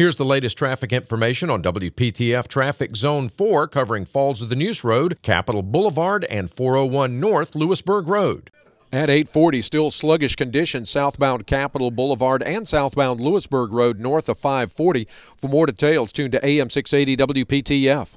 Here's the latest traffic information on WPTF Traffic Zone 4 covering Falls of the Neuse Road, Capitol Boulevard, and 401 North Louisburg Road. At 840, still sluggish conditions southbound Capitol Boulevard and southbound Louisburg Road north of 540. For more details, tune to AM 680 WPTF.